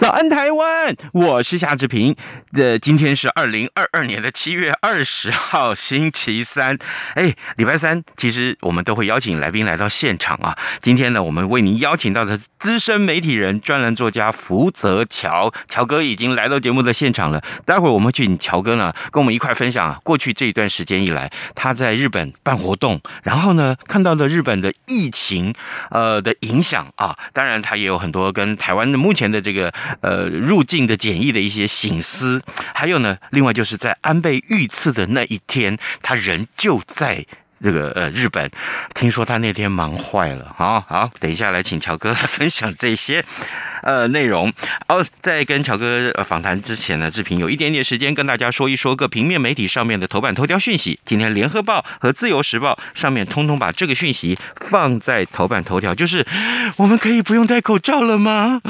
早安，台湾！我是夏志平。这今天是二零二二年的七月二十号，星期三。哎，礼拜三，其实我们都会邀请来宾来到现场啊。今天呢，我们为您邀请到的资深媒体人、专栏作家福泽乔，乔哥已经来到节目的现场了。待会儿我们请乔哥呢，跟我们一块分享啊，过去这一段时间以来，他在日本办活动，然后呢，看到了日本的疫情呃的影响啊。当然，他也有很多跟台湾的目前的这个。呃，入境的简易的一些省思，还有呢，另外就是在安倍遇刺的那一天，他人就在这个呃日本，听说他那天忙坏了。好好，等一下来请乔哥来分享这些。呃，内容哦，在跟乔哥访谈之前呢，志平有一点点时间跟大家说一说各平面媒体上面的头版头条讯息。今天联合报和自由时报上面通通把这个讯息放在头版头条，就是我们可以不用戴口罩了吗？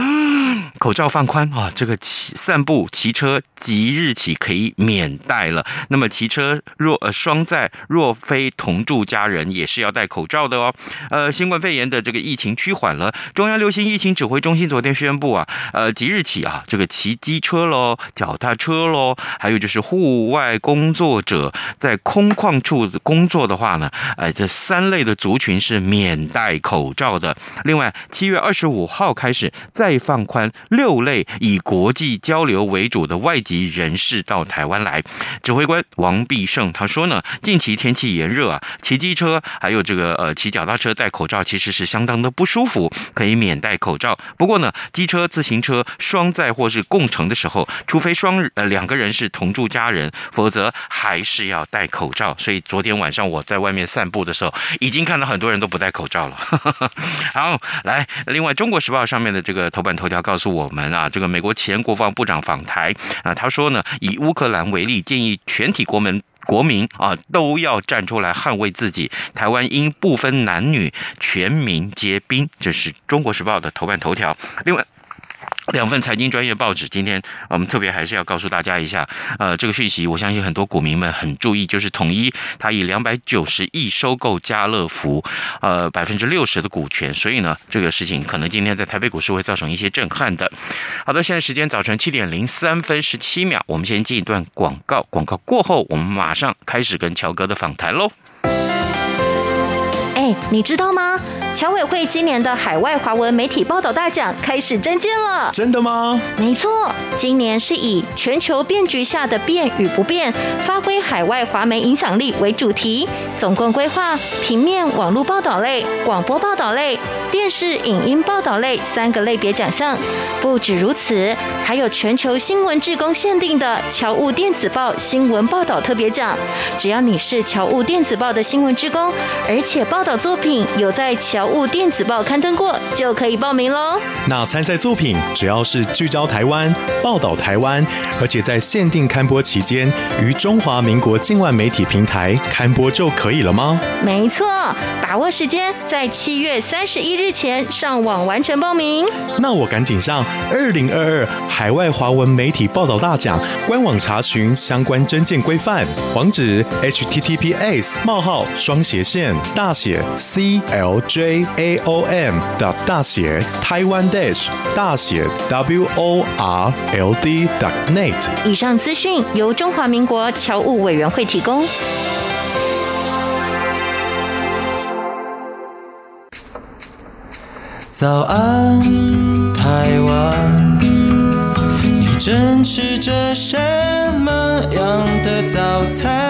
口罩放宽啊，这个骑散步、骑车即日起可以免戴了。那么骑车若呃双载若非同住家人，也是要戴口罩的哦。呃，新冠肺炎的这个疫情趋缓了，中央流行疫情指挥中心昨天。宣布啊，呃，即日起啊，这个骑机车喽、脚踏车喽，还有就是户外工作者在空旷处工作的话呢，呃，这三类的族群是免戴口罩的。另外，七月二十五号开始再放宽六类以国际交流为主的外籍人士到台湾来。指挥官王必胜他说呢，近期天气炎热啊，骑机车还有这个呃骑脚踏车戴口罩其实是相当的不舒服，可以免戴口罩。不过呢，机车、自行车双载或是共乘的时候，除非双呃两个人是同住家人，否则还是要戴口罩。所以昨天晚上我在外面散步的时候，已经看到很多人都不戴口罩了。好，来，另外《中国时报》上面的这个头版头条告诉我我们啊，这个美国前国防部长访台啊，他说呢，以乌克兰为例，建议全体国民。国民啊，都要站出来捍卫自己。台湾应不分男女，全民皆兵。这是中国时报的头版头条。另外。两份财经专业报纸，今天我们特别还是要告诉大家一下，呃，这个讯息，我相信很多股民们很注意，就是统一他以两百九十亿收购家乐福，呃，百分之六十的股权，所以呢，这个事情可能今天在台北股市会造成一些震撼的。好的，现在时间早晨七点零三分十七秒，我们先进一段广告，广告过后，我们马上开始跟乔哥的访谈喽。哎，你知道吗？侨委会今年的海外华文媒体报道大奖开始征件了。真的吗？没错，今年是以全球变局下的变与不变，发挥海外华媒影响力为主题，总共规划平面、网络报道类、广播报道类、电视影音报道类三个类别奖项。不止如此，还有全球新闻志工限定的侨务电子报新闻报道特别奖。只要你是侨务电子报的新闻志工，而且报道。作品有在侨务电子报刊登过，就可以报名喽。那参赛作品只要是聚焦台湾、报道台湾，而且在限定刊播期间于中华民国境外媒体平台刊播就可以了吗？没错，把握时间，在七月三十一日前上网完成报名。那我赶紧上二零二二海外华文媒体报道大奖官网查询相关征件规范，网址：https: 冒号双斜线大写。C A O M 的大写台湾 dash 大写 W O R L D net。以上资讯由中华民国侨务委员会提供。早安，台湾，你正吃着什么样的早餐？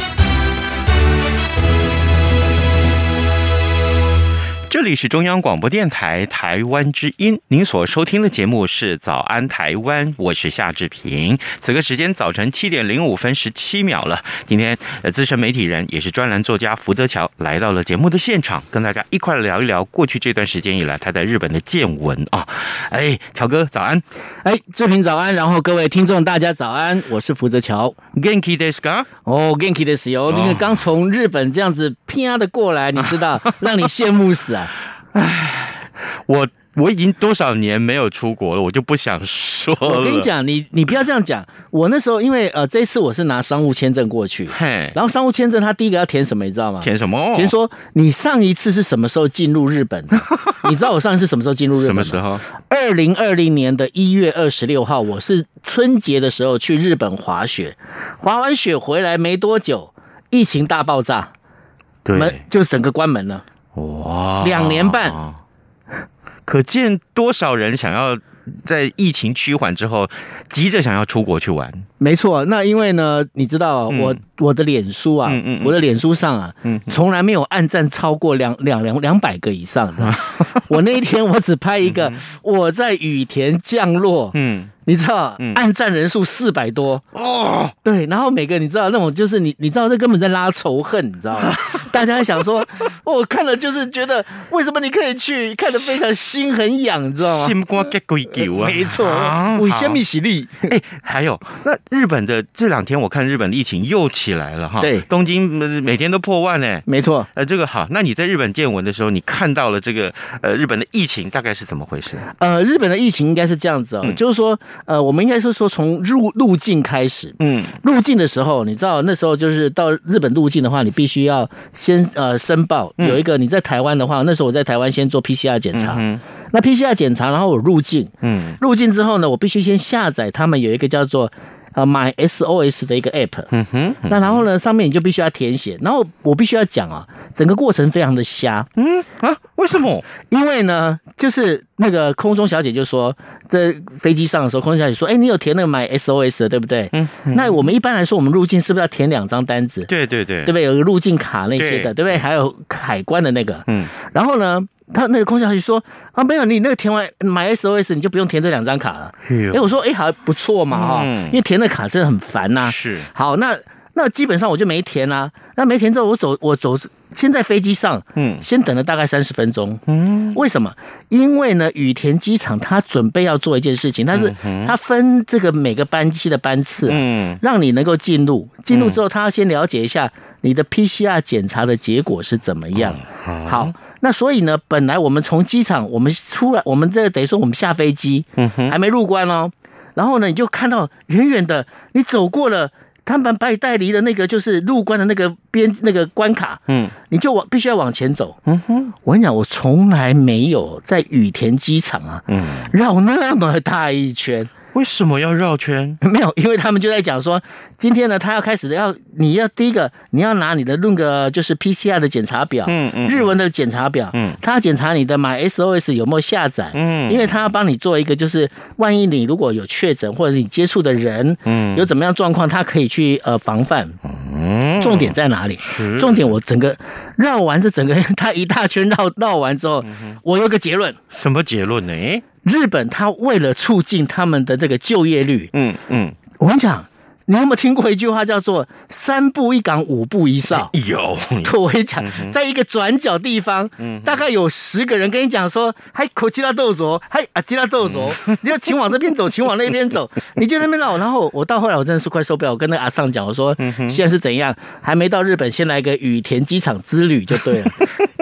这里是中央广播电台台湾之音，您所收听的节目是《早安台湾》，我是夏志平。此刻时间早晨七点零五分十七秒了。今天，呃，资深媒体人也是专栏作家福泽桥来到了节目的现场，跟大家一块聊一聊过去这段时间以来他在日本的见闻啊。哎，乔哥早安，哎，志平早安，然后各位听众大家早安，我是福泽桥。Genki desu ka？哦，Genki desu yo，那个刚从日本这样子啪的过来，你知道，让你羡慕死啊！唉，我。我已经多少年没有出国了，我就不想说了。我跟你讲，你你不要这样讲。我那时候因为呃，这一次我是拿商务签证过去，嘿，然后商务签证他第一个要填什么，你知道吗？填什么？填说你上一次是什么时候进入日本的？你知道我上一次什么时候进入日本吗？什么时候？二零二零年的一月二十六号，我是春节的时候去日本滑雪，滑完雪回来没多久，疫情大爆炸，对，门就整个关门了。哇，两年半。可见多少人想要在疫情趋缓之后，急着想要出国去玩。没错，那因为呢，你知道我、嗯、我的脸书啊，嗯嗯嗯我的脸书上啊，嗯，从来没有按赞超过两两两两百个以上的。我那一天我只拍一个我在雨田降落，嗯。你知道，按赞人数四百多哦，对，然后每个你知道那种就是你，你知道这根本在拉仇恨，你知道吗？大家还想说，我看了就是觉得，为什么你可以去，看得非常心很痒，你知道吗？心肝结鬼球啊！没错，为什么喜力？哎，还有那日本的这两天，我看日本的疫情又起来了哈。对，东京每天都破万呢。没错，呃，这个好，那你在日本见闻的时候，你看到了这个呃日本的疫情大概是怎么回事？呃，日本的疫情应该是这样子哦，就是说。呃，我们应该是说从入入境开始，嗯，入境的时候，你知道那时候就是到日本入境的话，你必须要先呃申报，有一个你在台湾的话，那时候我在台湾先做 PCR 检查，嗯，那 PCR 检查，然后我入境，嗯，入境之后呢，我必须先下载他们有一个叫做。呃，My SOS 的一个 App，嗯哼，那然后呢，上面你就必须要填写，然后我必须要讲啊，整个过程非常的瞎，嗯啊，为什么？因为呢，就是那个空中小姐就说，在飞机上的时候，空中小姐说，哎，你有填那个 My SOS 的，对不对？嗯，那我们一般来说，我们入境是不是要填两张单子？对对对，对不对？有个入境卡那些的，对，对不对？还有海关的那个，嗯，然后呢？他那个空小姐说啊，没有，你那个填完买 SOS，你就不用填这两张卡了。哎、欸，我说哎、欸，还不错嘛哈，嗯、因为填的卡真的很烦呐、啊。是，好，那那基本上我就没填啊。那没填之后，我走我走，先在飞机上，嗯，先等了大概三十分钟。嗯，为什么？因为呢，羽田机场他准备要做一件事情，但是他分这个每个班机的班次，嗯，让你能够进入，进入之后，他要先了解一下你的 PCR 检查的结果是怎么样。嗯、好。那所以呢，本来我们从机场我们出来，我们这等于说我们下飞机，嗯哼，还没入关哦。然后呢，你就看到远远的，你走过了他们把你带离的那个就是入关的那个边那个关卡，嗯，你就往必须要往前走，嗯哼。我跟你讲，我从来没有在羽田机场啊，嗯，绕那么大一圈。为什么要绕圈？没有，因为他们就在讲说，今天呢，他要开始的要，你要第一个，你要拿你的那个就是 PCR 的检查表，嗯嗯，日文的检查表，嗯，他要检查你的 MySOS 有没有下载，嗯，因为他要帮你做一个，就是万一你如果有确诊或者是你接触的人，嗯，有怎么样状况，他可以去呃防范。嗯，重点在哪里？重点我整个绕完这整个 他一大圈绕绕完之后，我有个结论。什么结论呢？日本他为了促进他们的这个就业率，嗯嗯，我跟你讲，你有没有听过一句话叫做“三步一岗，五步一哨”？有，我跟你讲，在一个转角地方，大概有十个人跟你讲说：“嗨口吉拉豆卓，嗨啊吉拉豆卓，你要请往这边走，请往那边走。”你就在那边绕。然后我到后来，我真的是快受不了，我跟那个阿尚讲，我说：“现在是怎样？还没到日本，先来个羽田机场之旅就对了。”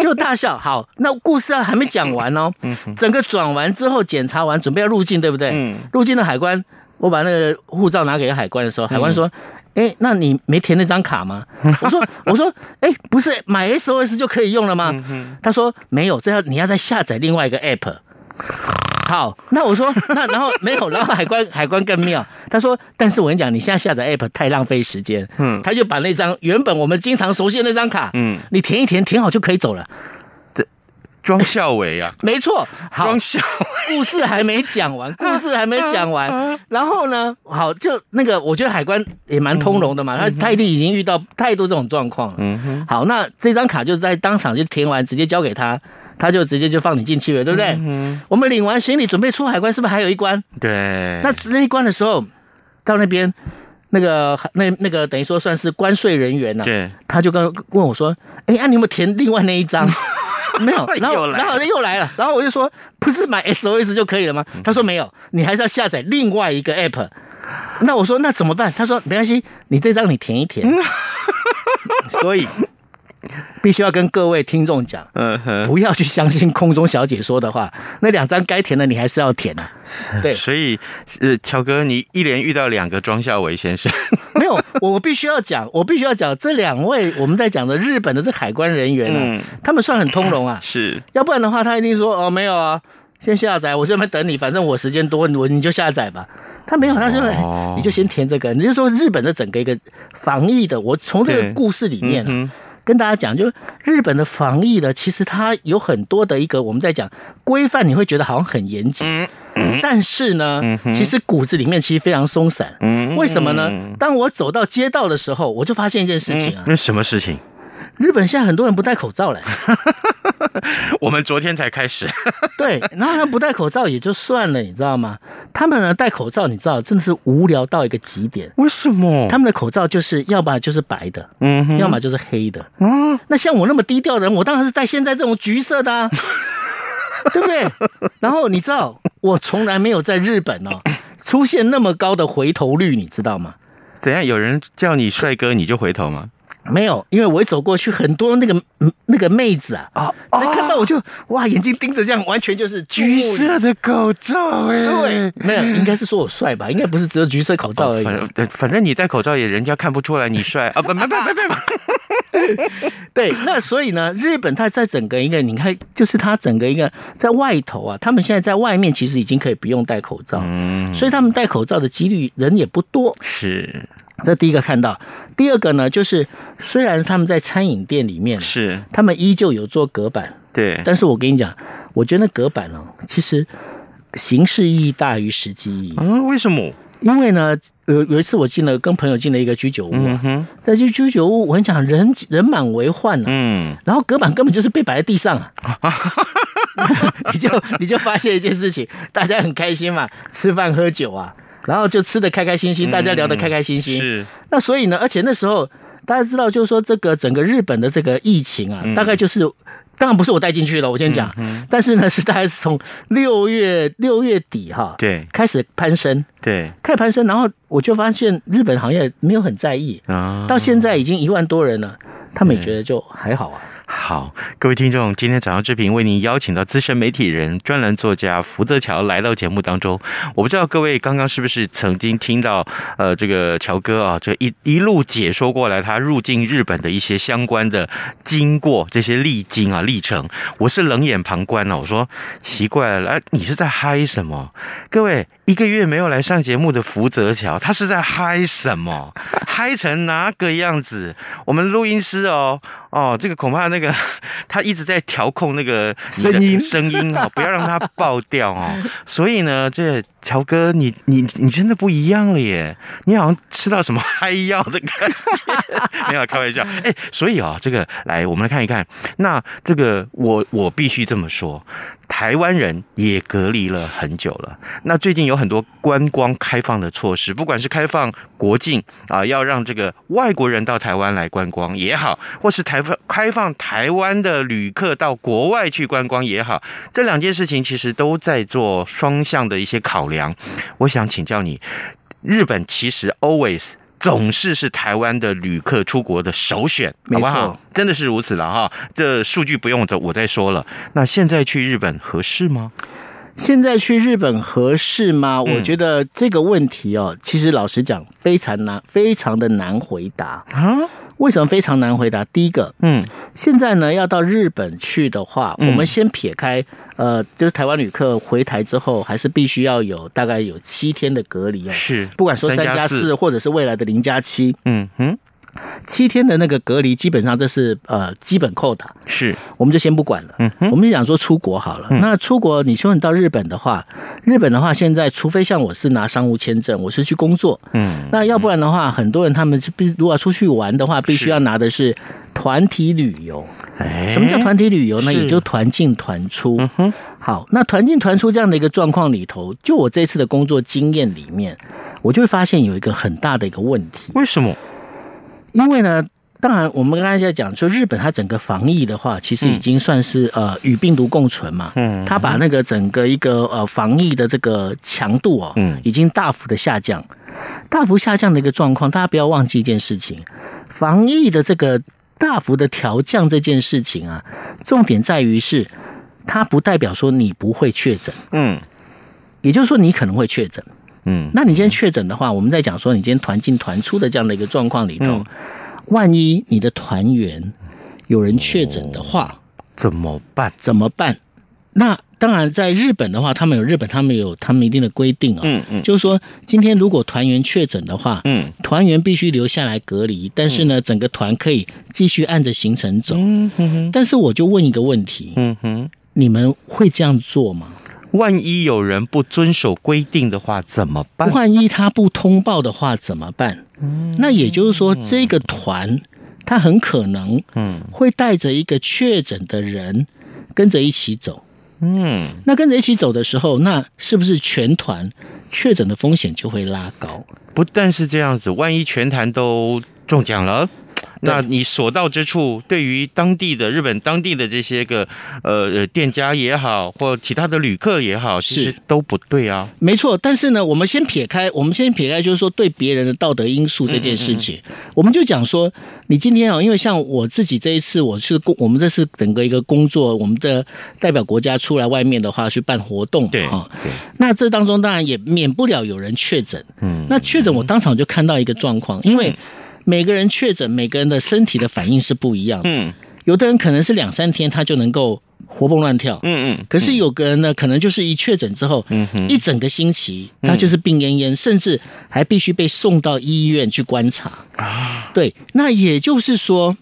就大笑。好，那故事啊还没讲完哦。整个转完之后，检查完，准备要入境，对不对？嗯。入境的海关，我把那个护照拿给海关的时候，海关说：“哎，那你没填那张卡吗？” 我说：“我说，哎，不是买 SOS 就可以用了吗？”他说：“没有，这要你要再下载另外一个 app。”好，那我说，那然后没有，然后海关海关更妙，他说，但是我跟你讲，你现在下载 app 太浪费时间，嗯，他就把那张原本我们经常熟悉的那张卡，嗯，你填一填，填好就可以走了。庄孝伟啊，没错，好，庄孝故事还没讲完，故事还没讲完。然后呢，好，就那个，我觉得海关也蛮通融的嘛，他他一定已经遇到太多这种状况了。嗯哼，好，那这张卡就在当场就填完，直接交给他，他就直接就放你进去了，对不对？嗯，我们领完行李准备出海关，是不是还有一关？对，那那一关的时候，到那边。那个那那个等于说算是关税人员呢、啊，对，他就跟问我说：“哎、欸，啊，你有没有填另外那一张？没有。”然后然后又来了，然后我就说：“不是买 SOS 就可以了吗？”他说：“没有，你还是要下载另外一个 app。”那我说：“那怎么办？”他说：“没关系，你这张你填一填。”所以。必须要跟各位听众讲，嗯哼，不要去相信空中小姐说的话，那两张该填的你还是要填啊。对，所以，呃，乔哥，你一连遇到两个庄孝伟先生，没有，我必须要讲，我必须要讲这两位我们在讲的日本的这海关人员啊，嗯、他们算很通融啊，是。要不然的话，他一定说哦，没有啊，先下载，我这边等你，反正我时间多，我你就下载吧。他没有，他说、哦、你就先填这个，你就说日本的整个一个防疫的，我从这个故事里面、啊。跟大家讲，就日本的防疫呢，其实它有很多的一个我们在讲规范，你会觉得好像很严谨，但是呢，其实骨子里面其实非常松散。为什么呢？当我走到街道的时候，我就发现一件事情啊。那什么事情？日本现在很多人不戴口罩了。我们昨天才开始。对，然后他不戴口罩也就算了，你知道吗？他们呢戴口罩，你知道真的是无聊到一个极点。为什么？他们的口罩就是要么就是白的，嗯哼，要么就是黑的。嗯，那像我那么低调的人，我当然是戴现在这种橘色的啊，对不对？然后你知道，我从来没有在日本哦出现那么高的回头率，你知道吗？怎样？有人叫你帅哥，你就回头吗？没有，因为我一走过去，很多那个那个妹子啊，啊，一看到我就哇，眼睛盯着这样，完全就是橘色的口罩哎，对，没有，应该是说我帅吧，应该不是只有橘色口罩而已。哦、反，反正你戴口罩也人家看不出来你帅。啊，不不不不不，对，那所以呢，日本它在整个一个，你看，就是它整个一个在外头啊，他们现在在外面其实已经可以不用戴口罩，嗯，所以他们戴口罩的几率人也不多，是。这第一个看到，第二个呢，就是虽然他们在餐饮店里面是，他们依旧有做隔板，对，但是我跟你讲，我觉得那隔板呢，其实形式意义大于实际意义。嗯，为什么？因为呢，有有一次我进了，跟朋友进了一个居酒屋啊，嗯、在这居酒屋，我跟你讲，人人满为患啊，嗯，然后隔板根本就是被摆在地上啊，你就你就发现一件事情，大家很开心嘛，吃饭喝酒啊。然后就吃的开开心心，大家聊得开开心心。是。那所以呢，而且那时候大家知道，就是说这个整个日本的这个疫情啊，大概就是，当然不是我带进去了，我先讲。但是呢，是大概是从六月六月底哈，对，开始攀升，对，开始攀升，然后我就发现日本好像也没有很在意。啊，到现在已经一万多人了，他们也觉得就还好啊。好，各位听众，今天早上之平为您邀请到资深媒体人、专栏作家福泽桥来到节目当中。我不知道各位刚刚是不是曾经听到，呃，这个乔哥啊，这一一路解说过来他入境日本的一些相关的经过，这些历经啊历程。我是冷眼旁观了，我说奇怪了，你是在嗨什么？各位。一个月没有来上节目的福泽桥，他是在嗨什么？嗨成哪个样子？我们录音师哦哦，这个恐怕那 他一直在调控那个声音声音啊，不要让它爆掉哦。所以呢，这乔哥，你你你真的不一样了耶！你好像吃到什么嗨药的感觉，没有开玩笑。哎，所以啊，这个来我们来看一看。那这个我我必须这么说。台湾人也隔离了很久了。那最近有很多观光开放的措施，不管是开放国境啊，要让这个外国人到台湾来观光也好，或是台开放台湾的旅客到国外去观光也好，这两件事情其实都在做双向的一些考量。我想请教你，日本其实 always。总是是台湾的旅客出国的首选，好不好？真的是如此了哈。这数据不用我再说了。那现在去日本合适吗？现在去日本合适吗？我觉得这个问题哦，其实老实讲，非常难，非常的难回答啊。为什么非常难回答？第一个，嗯，现在呢要到日本去的话，我们先撇开，呃，就是台湾旅客回台之后，还是必须要有大概有七天的隔离啊。是，不管说三加四或者是未来的零加七，嗯哼。七天的那个隔离，基本上这是呃基本扣的，是，我们就先不管了。嗯，我们就讲说出国好了。嗯、那出国，你说你到日本的话，日本的话，现在除非像我是拿商务签证，我是去工作，嗯，那要不然的话，很多人他们是必如果出去玩的话，必须要拿的是团体旅游。哎，什么叫团体旅游呢？也就团进团出。嗯哼，好，那团进团出这样的一个状况里头，就我这次的工作经验里面，我就会发现有一个很大的一个问题。为什么？因为呢，当然我们刚才在讲说，日本它整个防疫的话，其实已经算是呃与病毒共存嘛。嗯，它把那个整个一个呃防疫的这个强度哦，嗯，已经大幅的下降，大幅下降的一个状况。大家不要忘记一件事情，防疫的这个大幅的调降这件事情啊，重点在于是它不代表说你不会确诊。嗯，也就是说你可能会确诊。嗯，那你今天确诊的话，我们在讲说你今天团进团出的这样的一个状况里头，嗯、万一你的团员有人确诊的话，哦，怎么办？怎么办？那当然，在日本的话，他们有日本，他们有他们一定的规定啊，哦。嗯嗯，就是说，今天如果团员确诊的话，嗯，团员必须留下来隔离，但是呢，整个团可以继续按着行程走。嗯哼，但是我就问一个问题，嗯哼，你们会这样做吗？万一有人不遵守规定的话，怎么办？万一他不通报的话，怎么办？嗯，那也就是说，这个团他很可能，嗯，会带着一个确诊的人跟着一起走。嗯，那跟着一起走的时候，那是不是全团确诊的风险就会拉高？不但是这样子，万一全团都中奖了。那你所到之处，对于当地的日本当地的这些个呃店家也好，或其他的旅客也好，其实都不对啊。没错，但是呢，我们先撇开，我们先撇开，就是说对别人的道德因素这件事情，嗯嗯嗯，我们就讲说，你今天啊，因为像我自己这一次，我是工，我们这是整个一个工作，我们的代表国家出来外面的话去办活动，对啊，那这当中当然也免不了有人确诊，嗯，那确诊我当场就看到一个状况，因为。每个人确诊，每个人的身体的反应是不一样的。嗯，有的人可能是两三天他就能够活蹦乱跳。嗯嗯。可是有个人呢，可能就是一确诊之后，一整个星期他就是病恹恹，甚至还必须被送到医院去观察。啊，对。那也就是说，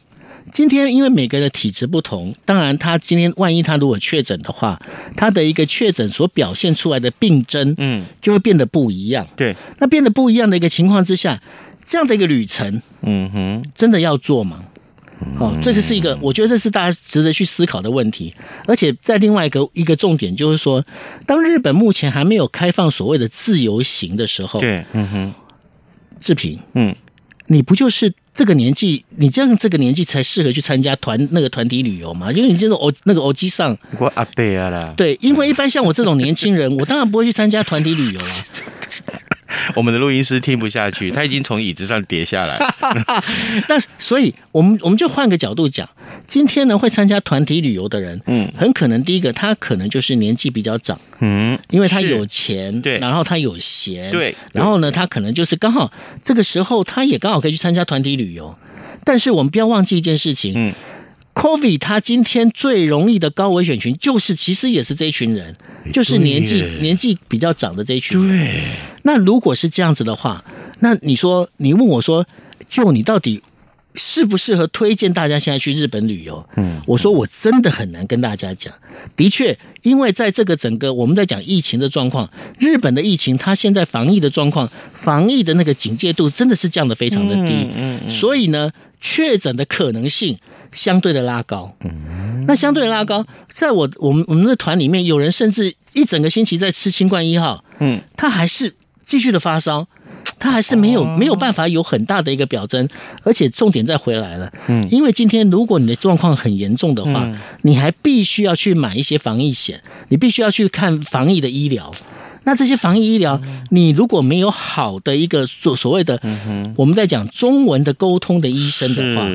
今天因为每个人的体质不同，当然他今天万一他如果确诊的话，他的一个确诊所表现出来的病征，嗯，就会变得不一样。对。那变得不一样的一个情况之下。这样的一个旅程，嗯哼，真的要做吗？哦，这个是一个，我觉得这是大家值得去思考的问题。而且在另外一个一个重点就是说，当日本目前还没有开放所谓的自由行的时候，对，嗯哼，志平，嗯，你不就是这个年纪，你这样这个年纪才适合去参加团那个团体旅游吗？因为你这种哦那个欧吉桑，我阿伯啊啦，对，因为一般像我这种年轻人，我当然不会去参加团体旅游了。我们的录音师听不下去，他已经从椅子上跌下来。那所以，我们我们就换个角度讲，今天呢会参加团体旅游的人，嗯，很可能第一个他可能就是年纪比较长，嗯，因为他有钱，对，然后他有闲，对，然后呢他可能就是刚好这个时候他也刚好可以去参加团体旅游。但是我们不要忘记一件事情，嗯。COVID 他今天最容易的高危险群，就是其实也是这一群人，就是年纪年纪比较长的这一群人。对，那如果是这样子的话，那你说你问我说，就你到底适不适合推荐大家现在去日本旅游？嗯，我说我真的很难跟大家讲。的确，因为在这个整个我们在讲疫情的状况，日本的疫情它现在防疫的状况，防疫的那个警戒度真的是降得非常的低。嗯嗯，所以呢。确诊的可能性相对的拉高，嗯，那相对的拉高，在我我们我们的团里面，有人甚至一整个星期在吃新冠一号，嗯，他还是继续的发烧，他还是没有没有办法有很大的一个表征，而且重点再回来了，嗯，因为今天如果你的状况很严重的话，你还必须要去买一些防疫险，你必须要去看防疫的医疗。那这些防疫医疗，你如果没有好的一个所所谓的，我们在讲中文的沟通的医生的话，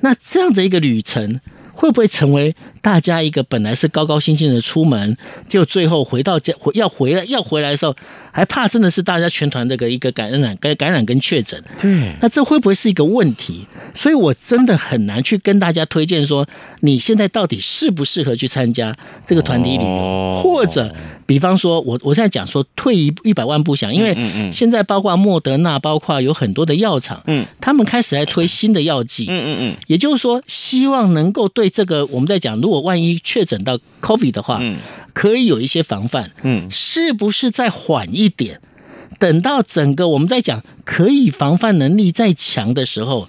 那这样的一个旅程会不会成为大家一个本来是高高兴兴的出门，就最后回到家回要回来要回来的时候，还怕真的是大家全团这个一个感染感感染跟确诊。对，那这会不会是一个问题？所以我真的很难去跟大家推荐说，你现在到底适不适合去参加这个团体旅游，哦、或者比方说我我现在讲说退一一百万步想，因为现在包括莫德纳，包括有很多的药厂，嗯，他们开始在推新的药剂，嗯嗯嗯，也就是说，希望能够对这个我们在讲，如果万一确诊到 COVID 的话，嗯，可以有一些防范，嗯，是不是再缓一点，等到整个我们在讲可以防范能力再强的时候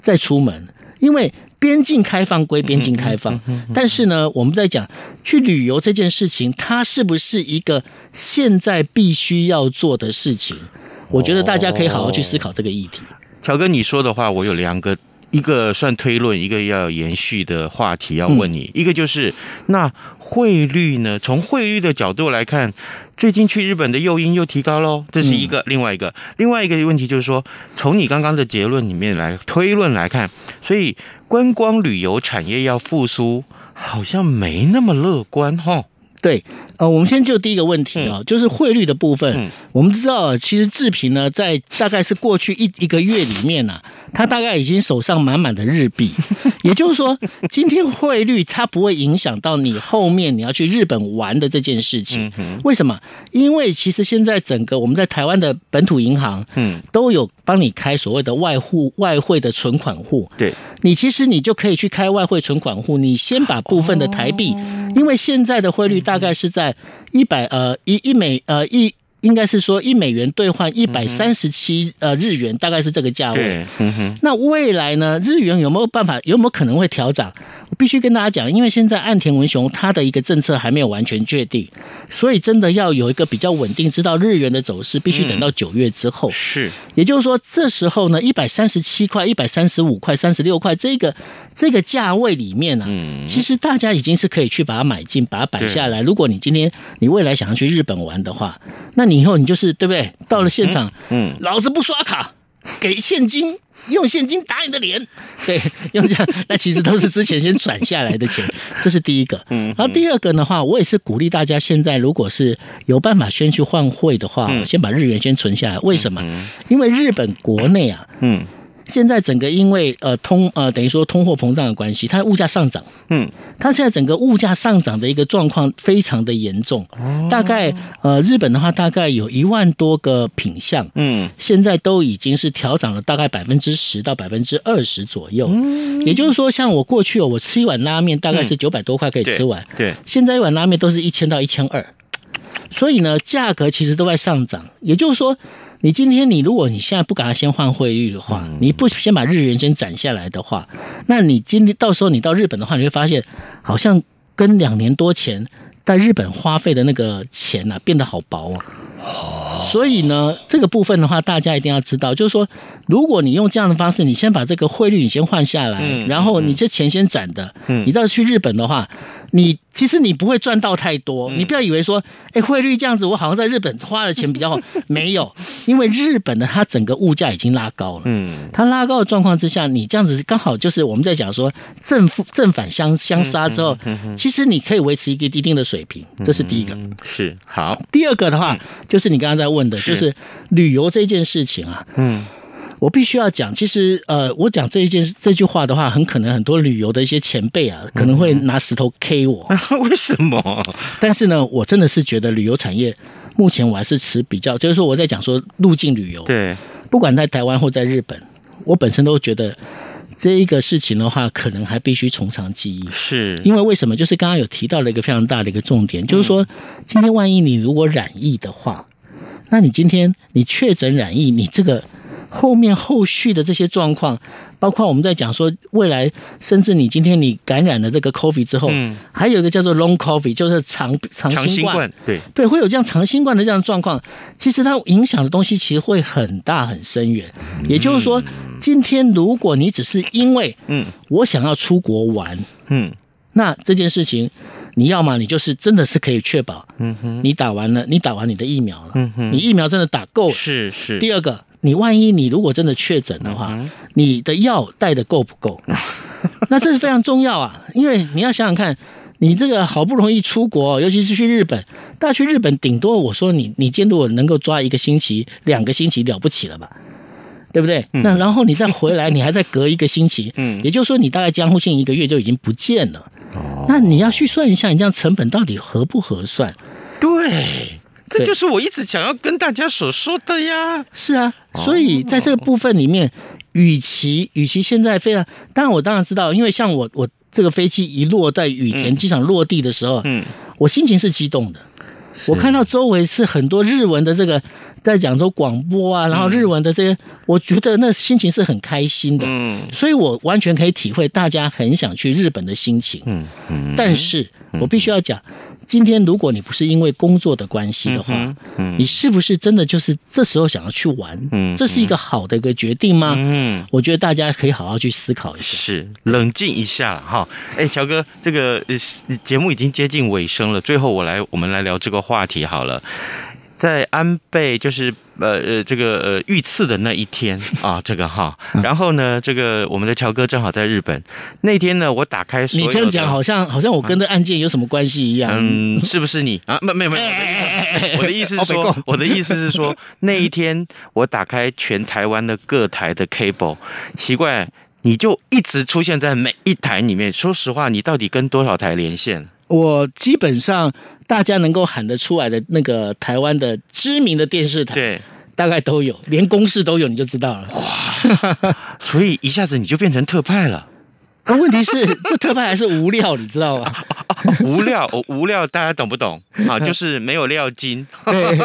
再出门？因为边境开放归边境开放，但是呢，我们在讲去旅游这件事情，它是不是一个现在必须要做的事情？我觉得大家可以好好去思考这个议题。乔哥，你说的话，我有两个。一个算推论，一个要延续的话题要问你，一个就是那汇率呢？从汇率的角度来看，最近去日本的诱因又提高喽，这是一个。另外一个，另外一个问题就是说，从你刚刚的结论里面来推论来看，所以观光旅游产业要复苏，好像没那么乐观哈。对，呃，我们先就第一个问题啊，就是汇率的部分。我们知道，其实志平呢，在大概是过去一一个月里面呢，他大概已经手上满满的日币。也就是说，今天汇率它不会影响到你后面你要去日本玩的这件事情。为什么？因为其实现在整个我们在台湾的本土银行，嗯，都有帮你开所谓的外户外汇的存款户。对，你其实你就可以去开外汇存款户，你先把部分的台币，因为现在的汇率。大概是在一百呃一一美呃一。应该是说一美元兑换一百三十七呃日元，大概是这个价位。嗯哼。那未来呢？日元有没有办法？有没有可能会调涨？我必须跟大家讲，因为现在岸田文雄他的一个政策还没有完全确定，所以真的要有一个比较稳定，知道日元的走势，必须等到九月之后。是。也就是说，这时候呢，一百三十七块、一百三十五块、三十六块这个这个价位里面呢，其实大家已经是可以去把它买进，把它摆下来。如果你今天你未来想要去日本玩的话，那你以后你就是对不对？到了现场，嗯，老子不刷卡，给现金，用现金打你的脸，对，用这样，那其实都是之前先转下来的钱，这是第一个。嗯，然后第二个的话，我也是鼓励大家，现在如果是有办法先去换汇的话，先把日元先存下来。为什么？因为日本国内啊，嗯。现在整个因为呃通呃等于说通货膨胀的关系，它物价上涨，嗯，它现在整个物价上涨的一个状况非常的严重，大概呃日本的话大概有一万多个品项，嗯，现在都已经是调涨了大概百分之十到百分之二十左右，嗯，也就是说像我过去哦，我吃一碗拉面大概是九百多块可以吃完，对，现在一碗拉面都是一千到一千二，所以呢价格其实都在上涨，也就是说。你今天你如果你现在不赶快先换汇率的话，你不先把日元先攒下来的话，那你今天到时候你到日本的话，你会发现好像跟两年多前在日本花费的那个钱啊变得好薄啊。所以呢，这个部分的话，大家一定要知道，就是说，如果你用这样的方式，你先把这个汇率你先换下来，然后你这钱先攒的，你到去日本的话，你。其实你不会赚到太多，你不要以为说，哎，汇率这样子，我好像在日本花的钱比较好，没有，因为日本的它整个物价已经拉高了，嗯，它拉高的状况之下，你这样子刚好就是我们在讲说正负正反相相杀之后，其实你可以维持一个一定的水平，这是第一个，是好。第二个的话，就是你刚刚在问的，就是旅游这件事情啊，嗯。我必须要讲，其实呃，我讲这一件这句话的话，很可能很多旅游的一些前辈啊，可能会拿石头 K 我。为什么？但是呢，我真的是觉得旅游产业目前我还是持比较，就是说我在讲说入境旅游，对，不管在台湾或在日本，我本身都觉得这一个事情的话，可能还必须从长计议。是因为为什么？就是刚刚有提到了一个非常大的一个重点，就是说今天万一你如果染疫的话，那你今天你确诊染疫，你这个。后面后续的这些状况，包括我们在讲说未来，甚至你今天你感染了这个 COVID 之后，嗯，还有一个叫做 Long COVID，就是长长新冠，对。对，会有这样长新冠的这样的状况。其实它影响的东西其实会很大很深远。也就是说，今天如果你只是因为嗯，我想要出国玩，嗯，那这件事情你要么你就是真的是可以确保，嗯哼，你打完了，你打完你的疫苗了，嗯哼，你疫苗真的打够了，是是。第二个。你万一你如果真的确诊的话，嗯、你的药带的够不够？那这是非常重要啊，因为你要想想看，你这个好不容易出国，尤其是去日本，但去日本顶多我说你你监督我能够抓一个星期、两个星期了不起了吧？对不对？嗯、那然后你再回来，你还再隔一个星期，嗯，也就是说你大概江户线一个月就已经不见了。哦，那你要去算一下，你这样成本到底合不合算？对，这就是我一直想要跟大家所说的呀。是啊，所以在这个部分里面，与其与其现在非常，当然我当然知道，因为像我我这个飞机一落在羽田机场落地的时候，嗯，我心情是激动的。我看到周围是很多日文的这个在讲说广播啊，然后日文的这些，我觉得那心情是很开心的。嗯，所以我完全可以体会大家很想去日本的心情。嗯嗯，但是我必须要讲。今天如果你不是因为工作的关系的话，嗯嗯、你是不是真的就是这时候想要去玩？嗯，这是一个好的一个决定吗？嗯，我觉得大家可以好好去思考一下，是冷静一下哈。哎，乔哥，这个节目已经接近尾声了，最后我来我们来聊这个话题好了。在安倍就是呃呃这个呃遇刺的那一天 啊，这个哈，然后呢，这个我们的乔哥正好在日本那天呢，我打开你这样讲好像好像我跟这案件有什么关系一样，嗯，是不是你啊？没没有没有，我的意思是说，我的意思是说，那一天我打开全台湾的各台的 cable，奇怪，你就一直出现在每一台里面。说实话，你到底跟多少台连线？我基本上大家能够喊得出来的那个台湾的知名的电视台，对，大概都有，连公式都有，你就知道了。哇，所以一下子你就变成特派了。那问题是，这特派还是无料，你知道吗？无料，我无料，大家懂不懂？啊，就是没有料金，对，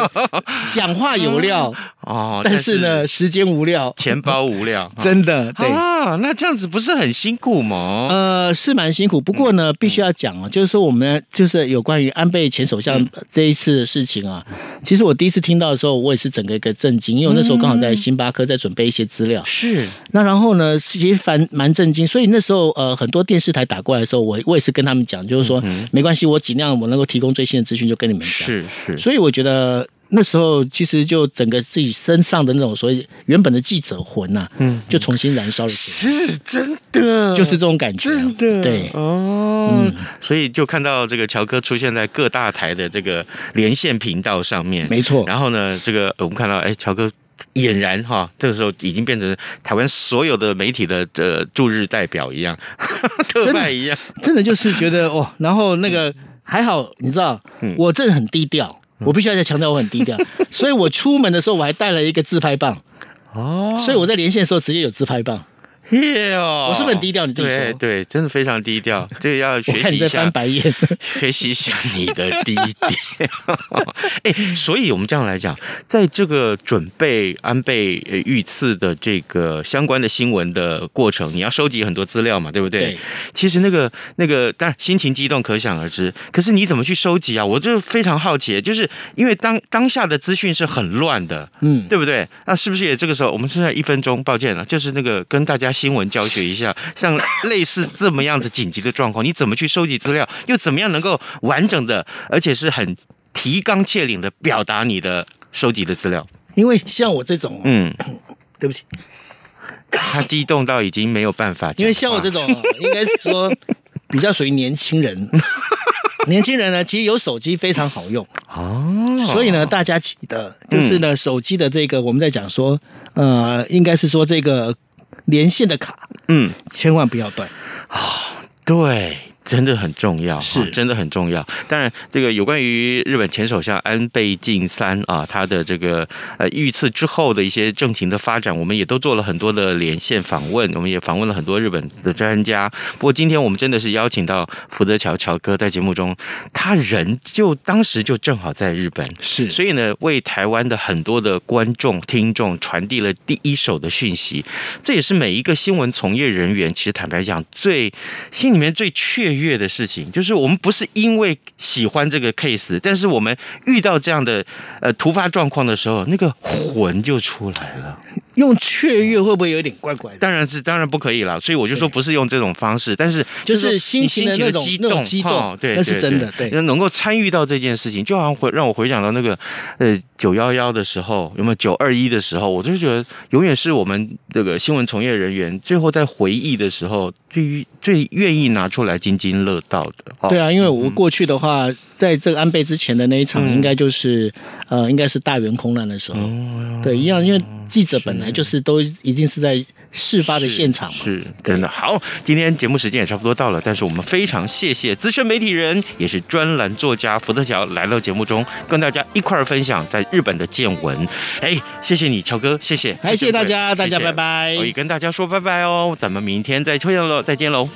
讲话有料 哦，但是呢，时间无料，钱包无料，真的对啊。那这样子不是很辛苦吗？呃，是蛮辛苦，不过呢，必须要讲啊，就是说我们就是有关于安倍前首相这一次的事情啊，其实我第一次听到的时候，我也是整个一个震惊，因为我那时候刚好在星巴克在准备一些资料，是。那然后呢，其实蛮蛮震惊，所以那时候呃，很多电视台打过来的时候，我我也是跟他们讲，就是说。嗯、没关系，我尽量我能够提供最新的资讯就跟你们讲。是是，所以我觉得那时候其实就整个自己身上的那种所谓原本的记者魂呐、啊，嗯，就重新燃烧了起来。是真的，就是这种感觉，真的。对。哦。嗯，所以就看到这个乔哥出现在各大台的这个连线频道上面，没错。然后呢，这个我们看到，哎，乔哥。俨然哈，这个时候已经变成台湾所有的媒体的呃驻日代表一样，特派一样，真的就是觉得哦，然后那个还好，你知道，我真的很低调，我必须要再强调我很低调，所以我出门的时候我还带了一个自拍棒，哦，所以我在连线的时候直接有自拍棒。我是不是很低调？你对对，真的非常低调。这个要学习一下。翻白眼，学习一下你的低调。哎，所以我们这样来讲，在这个准备安倍遇刺的这个相关的新闻的过程，你要收集很多资料嘛，对不对？对。其实那个那个，当然心情激动可想而知。可是你怎么去收集啊？我就非常好奇，就是因为当当下的资讯是很乱的，嗯，对不对？那是不是也这个时候？我们剩下一分钟，抱歉了，就是那个跟大家。新闻教学一下，像类似这么样子紧急的状况，你怎么去收集资料，又怎么样能够完整的，而且是很提纲挈领的表达你的收集的资料？因为像我这种，嗯，对不起，他激动到已经没有办法。因为像我这种，应该是说 比较属于年轻人。年轻人呢，其实有手机非常好用哦，所以呢，大家记得就是呢，手机的这个我们在讲说，呃，应该是说这个。连线的卡，嗯，千万不要断。哦，对。真的很重要，是真的很重要。当然，这个有关于日本前首相安倍晋三啊，他的这个呃遇刺之后的一些政情的发展，我们也都做了很多的连线访问，我们也访问了很多日本的专家。不过今天我们真的是邀请到福泽桥乔哥在节目中，他人就当时就正好在日本，是，所以呢，为台湾的很多的观众听众传递了第一手的讯息。这也是每一个新闻从业人员，其实坦白讲，最心里面最雀跃的事情，就是我们不是因为喜欢这个 case，但是我们遇到这样的呃突发状况的时候，那个魂就出来了。用雀跃会不会有点怪怪的？当然是，当然不可以了。所以我就说不是用这种方式，但是就是心情的那种激动，激动，对，那是真的。对，能够参与到这件事情，就好像回让我回想到那个呃九幺幺的时候，有没有九二一的时候？我就觉得永远是我们这个新闻从业人员最后在回忆的时候。最最愿意拿出来津津乐道的。对啊，因为我过去的话，在这个安倍之前的那一场，应该就是、嗯、呃，应该是大原空难的时候。哦、对，一样，因为记者本来就是都一定是在。事发的现场是，是真的好。今天节目时间也差不多到了，但是我们非常谢谢资深媒体人，也是专栏作家福特乔来到节目中，跟大家一块儿分享在日本的见闻。哎，谢谢你，乔哥，谢谢，还谢谢大家，大家拜拜。我也跟大家说拜拜哦，咱们明天再见喽，再见喽。